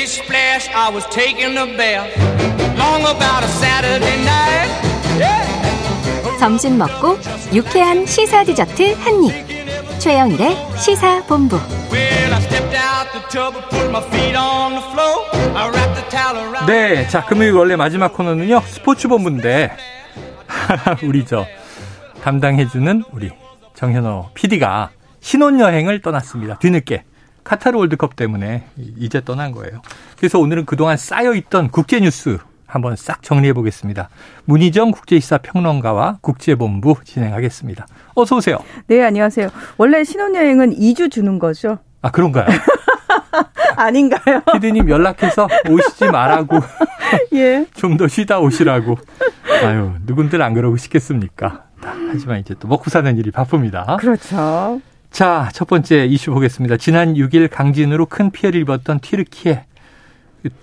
Splish splash, I was taking a bath. Long about a Saturday night. Yeah. 점심 먹고 유쾌한 시사 디저트 한 입. 최영일의 시사 본부. Well, I stepped out the tub and put my feet on the floor. I wrapped the towel around. 네, 자 금요일 원래 마지막 코너는요 스포츠 본부인데 우리 저 담당해주는 우리 정현호 PD가 신혼여행을 떠났습니다. 뒤늦게 카타르 월드컵 때문에 이제 떠난 거예요. 그래서 오늘은 그동안 쌓여있던 국제뉴스 한번 싹 정리해 보겠습니다. 문희정 국제시사 평론가와 국제본부 진행하겠습니다. 어서 오세요. 네, 안녕하세요. 원래 신혼여행은 2주 주는 거죠? 아 그런가요? 아닌가요? 피디님 연락해서 오시지 말라고 예. 좀 더 쉬다 오시라고. 아유 누군들 안 그러고 싶겠습니까? 하지만 이제 또 먹고 사는 일이 바쁩니다. 그렇죠. 자, 첫 번째 이슈 보겠습니다. 지난 6일 강진으로 큰 피해를 입었던 튀르키예.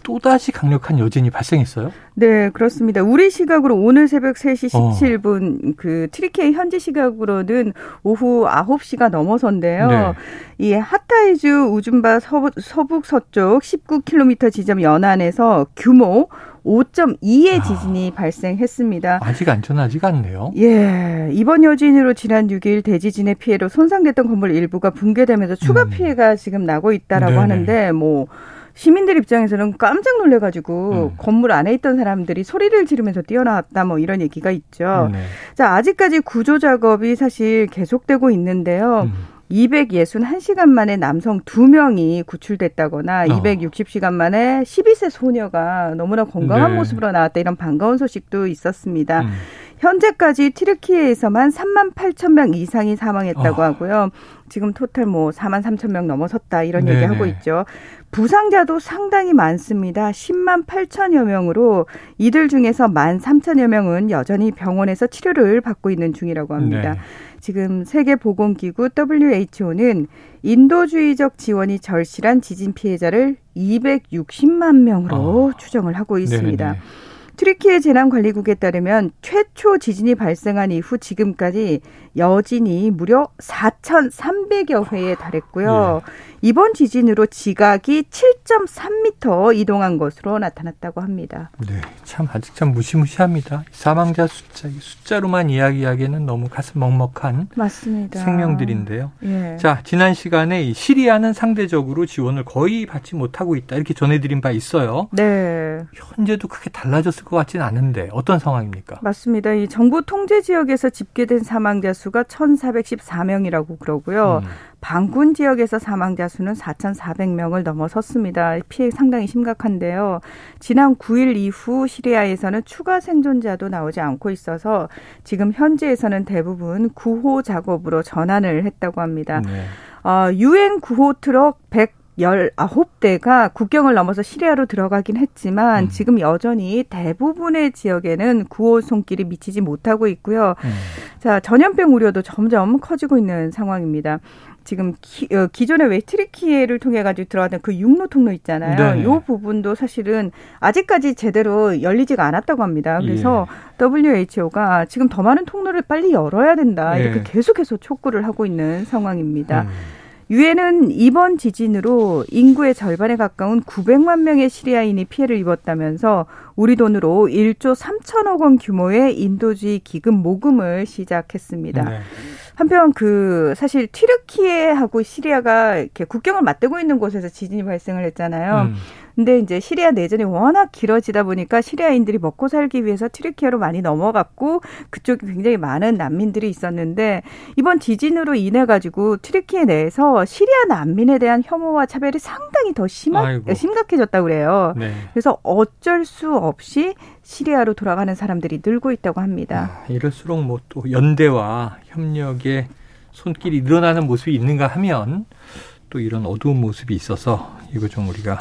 또다시 강력한 여진이 발생했어요? 네, 그렇습니다. 우리 시각으로 오늘 새벽 3시 어. 17분, 그, 트리케이 현지 시각으로는 오후 9시가 넘어선데요. 네. 이 하타이주 우준바 서부, 서북 서쪽 19km 지점 연안에서 규모 5.2의 아. 지진이 발생했습니다. 아직 안전하지가 않네요. 예, 이번 여진으로 지난 6일 대지진의 피해로 손상됐던 건물 일부가 붕괴되면서 추가 음. 피해가 지금 나고 있다라고 네네. 하는데 뭐 시민들 입장에서는 깜짝 놀래가지고 음. 건물 안에 있던 사람들이 소리를 지르면서 뛰어나왔다 뭐 이런 얘기가 있죠. 네. 자 아직까지 구조 작업이 사실 계속되고 있는데요. 음. 261시간 만에 남성 2명이 구출됐다거나 어. 260시간 만에 12세 소녀가 너무나 건강한 네. 모습으로 나왔다 이런 반가운 소식도 있었습니다. 음. 현재까지 튀르키예에서만 3만 8천 명 이상이 사망했다고 어. 하고요. 지금 토탈 뭐 4만 3천 명 넘어섰다 이런 네네. 얘기하고 있죠. 부상자도 상당히 많습니다. 10만 8천여 명으로 이들 중에서 1만 3천여 명은 여전히 병원에서 치료를 받고 있는 중이라고 합니다. 네. 지금 세계보건기구 WHO는 인도주의적 지원이 절실한 지진 피해자를 260만 명으로 추정을 하고 있습니다. 아. 네네. 트리키예 재난관리국에 따르면 최초 지진이 발생한 이후 지금까지 여진이 무려 4,300여 회에 달했고요. 이번 지진으로 지각이 7.3m 이동한 것으로 나타났다고 합니다. 네, 참 아직 참 무시무시합니다. 사망자 숫자 이 숫자로만 이야기하기에는 너무 가슴 먹먹한 맞습니다. 생명들인데요. 예. 자, 지난 시간에 이 시리아는 상대적으로 지원을 거의 받지 못하고 있다 이렇게 전해드린 바 있어요. 네. 현재도 크게 달라졌을 것 같지는 않은데 어떤 상황입니까? 맞습니다. 이 정부 통제 지역에서 집계된 사망자 수가 1,414명이라고 그러고요. 음. 반군 지역에서 사망자 수는 4,400명을 넘어섰습니다. 피해 상당히 심각한데요. 지난 9일 이후 시리아에서는 추가 생존자도 나오지 않고 있어서 지금 현지에서는 대부분 구호 작업으로 전환을 했다고 합니다. 네. 어, 유엔 구호 트럭 119대가 국경을 넘어서 시리아로 들어가긴 했지만 음. 지금 여전히 대부분의 지역에는 구호 손길이 미치지 못하고 있고요. 음. 자, 전염병 우려도 점점 커지고 있는 상황입니다. 지금 기, 어, 기존에 왜 트리키예를 통해 가지고 들어가던 그 육로 통로 있잖아요. 네네. 요 부분도 사실은 아직까지 제대로 열리지가 않았다고 합니다. 그래서 WHO가 지금 더 많은 통로를 빨리 열어야 된다. 이렇게 예. 계속해서 촉구를 하고 있는 상황입니다. 음. 유엔은 이번 지진으로 인구의 절반에 가까운 900만 명의 시리아인이 피해를 입었다면서 우리 돈으로 1조 3천억 원 규모의 인도주의 기금 모금을 시작했습니다. 네. 한편 그 사실 튀르키예하고 시리아가 이렇게 국경을 맞대고 있는 곳에서 지진이 발생을 했잖아요. 음. 근데 이제 시리아 내전이 워낙 길어지다 보니까 시리아인들이 먹고 살기 위해서 튀르키예로 많이 넘어갔고 그쪽에 굉장히 많은 난민들이 있었는데 이번 지진으로 인해 가지고 튀르키예 내에서 시리아 난민에 대한 혐오와 차별이 상당히 더 심하. 심각해졌다고 그래요. 네. 그래서 어쩔 수 없이 시리아로 돌아가는 사람들이 늘고 있다고 합니다. 아, 이럴수록 뭐 또 연대와 협력의 손길이 늘어나는 모습이 있는가 하면 또 이런 어두운 모습이 있어서 이거 좀 우리가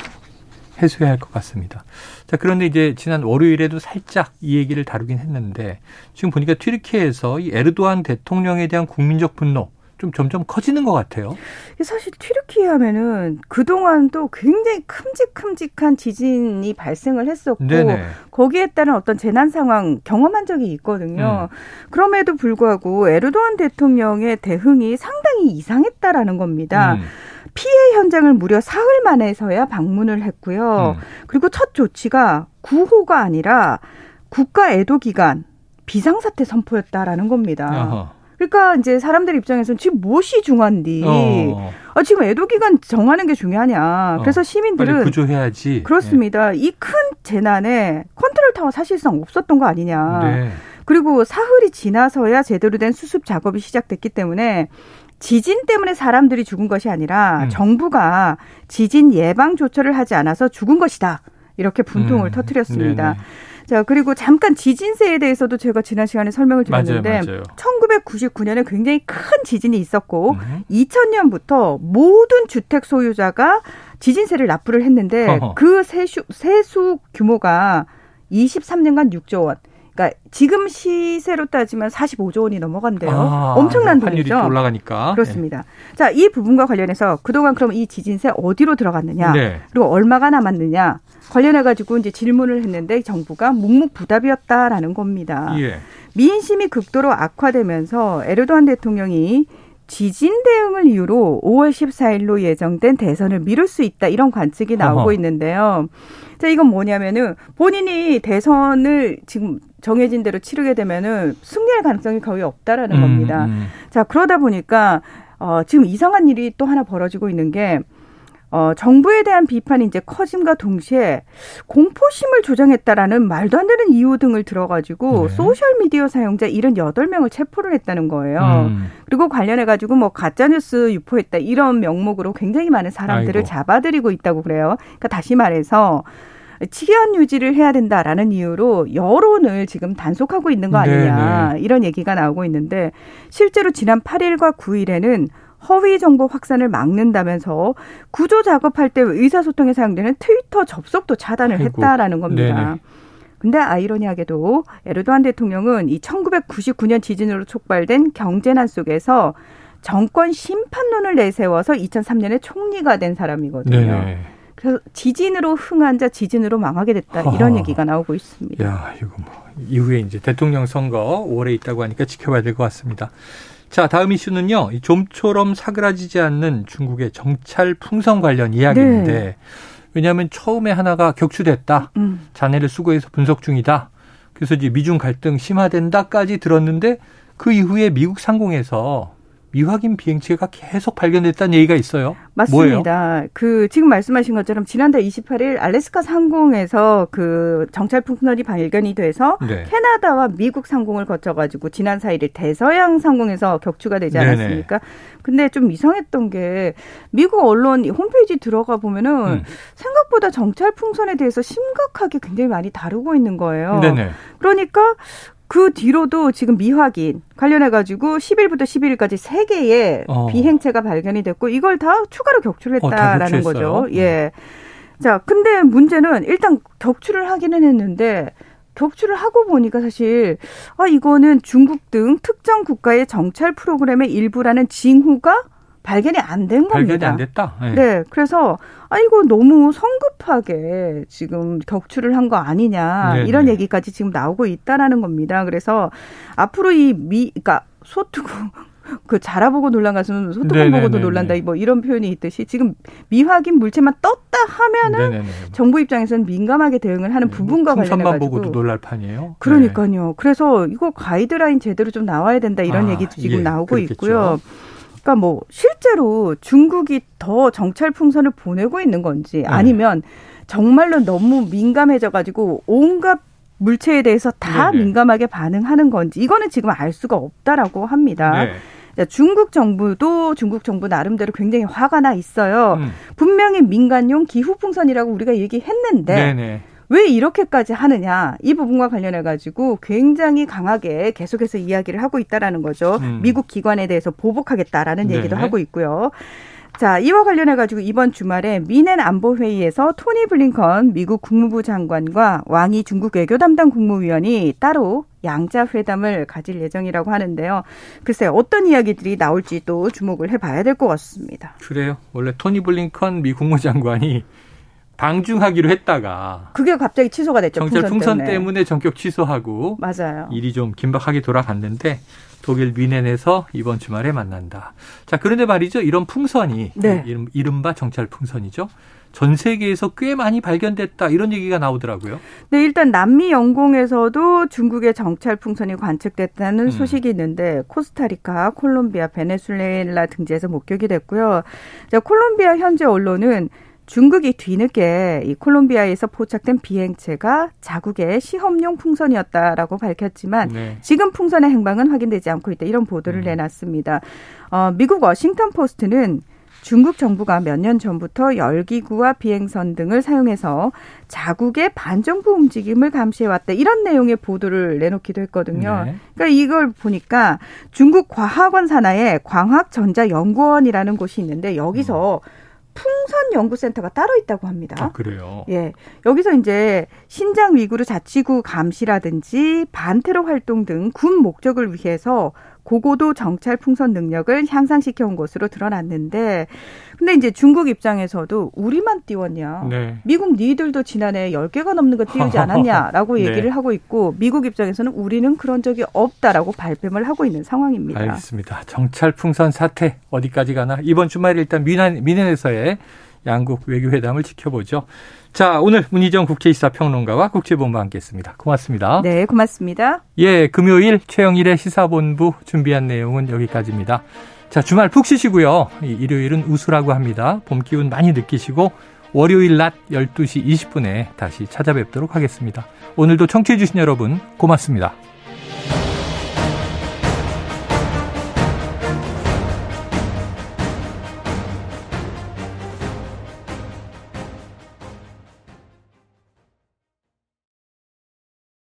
해소해야 할 것 같습니다. 자, 그런데 이제 지난 월요일에도 살짝 이 얘기를 다루긴 했는데 지금 보니까 튀르키예에서 이 에르도안 대통령에 대한 국민적 분노 좀 점점 커지는 것 같아요. 사실 튀르키예 하면은 그동안도 굉장히 큼직큼직한 지진이 발생을 했었고 네네. 거기에 따른 어떤 재난 상황 경험한 적이 있거든요. 음. 그럼에도 불구하고 에르도안 대통령의 대응이 상당히 이상했다라는 겁니다. 음. 피해 현장을 무려 사흘 만에서야 방문을 했고요. 음. 그리고 첫 조치가 구호가 아니라 국가 애도 기간 비상사태 선포였다라는 겁니다. 아하. 그러니까 이제 사람들 입장에서는 지금 무엇이 중요한디? 어. 아, 지금 애도 기간 정하는 게 중요하냐? 그래서 어. 시민들은 구조해야지. 그렇습니다. 네. 이 큰 재난에 컨트롤 타워 사실상 없었던 거 아니냐? 네. 그리고 사흘이 지나서야 제대로 된 수습 작업이 시작됐기 때문에 지진 때문에 사람들이 죽은 것이 아니라 음. 정부가 지진 예방 조처를 하지 않아서 죽은 것이다. 이렇게 분통을 음. 터뜨렸습니다. 네네. 자, 그리고 잠깐 지진세에 대해서도 제가 지난 시간에 설명을 드렸는데 맞아요, 맞아요. 1999년에 굉장히 큰 지진이 있었고 음. 2000년부터 모든 주택 소유자가 지진세를 납부를 했는데 어허. 그 세수, 세수 규모가 23년간 6조 원. 그러니까 지금 시세로 따지면 45조 원이 넘어간대요. 아, 엄청난 돈이죠. 올라가니까. 그렇습니다. 네. 자, 이 부분과 관련해서 그동안 그럼 이 지진세 어디로 들어갔느냐? 네. 그리고 얼마가 남았느냐? 관련해 가지고 이제 질문을 했는데 정부가 묵묵부답이었다라는 겁니다. 예. 민심이 극도로 악화되면서 에르도안 대통령이 지진 대응을 이유로 5월 14일로 예정된 대선을 미룰 수 있다 이런 관측이 나오고 어허. 있는데요. 자, 이건 뭐냐면은 본인이 대선을 지금 정해진 대로 치르게 되면은 승리할 가능성이 거의 없다라는 음, 겁니다. 음. 자, 그러다 보니까 어, 지금 이상한 일이 또 하나 벌어지고 있는 게 어, 정부에 대한 비판이 이제 커짐과 동시에 공포심을 조장했다라는 말도 안 되는 이유 등을 들어가지고 네. 소셜미디어 사용자 78명을 체포를 했다는 거예요. 음. 그리고 관련해가지고 뭐 가짜뉴스 유포했다 이런 명목으로 굉장히 많은 사람들을 아이고. 잡아들이고 있다고 그래요. 그러니까 다시 말해서 치안 유지를 해야 된다라는 이유로 여론을 지금 단속하고 있는 거 아니냐 네네. 이런 얘기가 나오고 있는데 실제로 지난 8일과 9일에는 허위 정보 확산을 막는다면서 구조 작업할 때 의사소통에 사용되는 트위터 접속도 차단을 아이고. 했다라는 겁니다. 네네. 근데 아이러니하게도 에르도안 대통령은 이 1999년 지진으로 촉발된 경제난 속에서 정권 심판론을 내세워서 2003년에 총리가 된 사람이거든요. 네네. 그래서 지진으로 흥한 자 지진으로 망하게 됐다 이런 아, 얘기가 나오고 있습니다. 야, 이거 뭐 이후에 이제 대통령 선거 5월에 있다고 하니까 지켜봐야 될 것 같습니다. 자, 다음 이슈는요. 좀처럼 사그라지지 않는 중국의 정찰 풍선 관련 이야기인데 네. 왜냐하면 처음에 하나가 격추됐다. 음. 잔해를 수거해서 분석 중이다. 그래서 이제 미중 갈등 심화된다까지 들었는데 그 이후에 미국 상공에서 미확인 비행체가 계속 발견됐다는 얘기가 있어요. 맞습니다. 뭐예요? 그 지금 말씀하신 것처럼 지난달 28일 알래스카 상공에서 그 정찰 풍선이 발견이 돼서 네. 캐나다와 미국 상공을 거쳐 가지고 지난 4일에 대서양 상공에서 격추가 되지 않았습니까? 네네. 근데 좀 이상했던 게 미국 언론 홈페이지 들어가 보면은 음. 생각보다 정찰 풍선에 대해서 심각하게 굉장히 많이 다루고 있는 거예요. 네네. 그러니까 그 뒤로도 지금 미확인 관련해가지고 10일부터 11일까지 3개의 어. 비행체가 발견이 됐고 이걸 다 추가로 격추를 어, 했다라는 어, 거죠. 예. 자, 근데 문제는 일단 격추를 하기는 했는데 격추를 하고 보니까 사실 아 이거는 중국 등 특정 국가의 정찰 프로그램의 일부라는 징후가 발견이 안 된 겁니다. 발견이 안 됐다. 네. 네. 그래서 아 이거 너무 성급 하게 지금 격추를 한 거 아니냐 네네. 이런 얘기까지 지금 나오고 있다라는 겁니다. 그래서 앞으로 이 미 그러니까 소투구 그 자라보고 놀란 가수는 소뚜껑 보고도 놀란다 뭐 이런 표현이 있듯이 지금 미확인 물체만 떴다 하면은 네네네. 정부 입장에서는 민감하게 대응을 하는 네, 부분과 관련해 가지고 보고도 놀랄 판이에요. 그러니까요. 네. 그래서 이거 가이드라인 제대로 좀 나와야 된다 이런 아, 얘기도 지금 예, 나오고 그렇겠죠. 있고요. 그러니까 뭐 실제로 중국이 더 정찰 풍선을 보내고 있는 건지 네. 아니면 정말로 너무 민감해져 가지고 온갖 물체에 대해서 다 네네. 민감하게 반응하는 건지 이거는 지금 알 수가 없다라고 합니다. 네. 중국 정부도 중국 정부 나름대로 굉장히 화가 나 있어요. 음. 분명히 민간용 기후 풍선이라고 우리가 얘기했는데 네네. 왜 이렇게까지 하느냐 이 부분과 관련해 가지고 굉장히 강하게 계속해서 이야기를 하고 있다라는 거죠. 음. 미국 기관에 대해서 보복하겠다라는 네. 얘기도 하고 있고요. 자, 이와 관련해 가지고 이번 주말에 미넨 안보 회의에서 토니 블링컨 미국 국무부 장관과 왕이 중국 외교 담당 국무위원이 따로 양자 회담을 가질 예정이라고 하는데요. 글쎄 어떤 이야기들이 나올지 또 주목을 해 봐야 될 것 같습니다. 그래요. 원래 토니 블링컨 미 국무장관이 방중하기로 했다가 그게 갑자기 취소가 됐죠. 정찰 풍선, 때문에. 때문에 전격 취소하고 맞아요. 일이 좀 긴박하게 돌아갔는데 독일 뮌헨에서 이번 주말에 만난다. 자, 그런데 말이죠. 이런 풍선이 네. 이른바 정찰 풍선이죠. 전 세계에서 꽤 많이 발견됐다. 이런 얘기가 나오더라고요. 네, 일단 남미 영공에서도 중국의 정찰 풍선이 관측됐다는 음. 소식이 있는데 코스타리카, 콜롬비아, 베네수엘라 등지에서 목격이 됐고요. 자, 콜롬비아 현지 언론은 중국이 뒤늦게 이 콜롬비아에서 포착된 비행체가 자국의 시험용 풍선이었다라고 밝혔지만 네. 지금 풍선의 행방은 확인되지 않고 있다 이런 보도를 음. 내놨습니다. 어, 미국 워싱턴 포스트는 중국 정부가 몇 년 전부터 열기구와 비행선 등을 사용해서 자국의 반정부 움직임을 감시해왔다 이런 내용의 보도를 내놓기도 했거든요. 네. 그러니까 이걸 보니까 중국 과학원 산하에 광학전자연구원이라는 곳이 있는데 여기서 풍선 연구센터가 따로 있다고 합니다. 아, 그래요. 예. 여기서 이제 신장 위구르 자치구 감시라든지 반테러 활동 등 군 목적을 위해서 고고도 정찰 풍선 능력을 향상시켜 온 것으로 드러났는데 근데 이제 중국 입장에서도 우리만 띄웠냐. 네. 미국 니들도 지난해 10개가 넘는 거 띄우지 않았냐라고 네. 얘기를 하고 있고 미국 입장에서는 우리는 그런 적이 없다라고 발뺌을 하고 있는 상황입니다. 알겠습니다. 정찰 풍선 사태 어디까지 가나 이번 주말에 일단 미난, 미넨에서의 양국 외교회담을 지켜보죠. 자, 오늘 문희정 국제시사 평론가와 국제본부 함께했습니다. 고맙습니다. 네, 고맙습니다. 예, 금요일 최영일의 시사본부 준비한 내용은 여기까지입니다. 자, 주말 푹 쉬시고요. 이 일요일은 우수라고 합니다. 봄 기운 많이 느끼시고 월요일 낮 12시 20분에 다시 찾아뵙도록 하겠습니다. 오늘도 청취해주신 여러분 고맙습니다.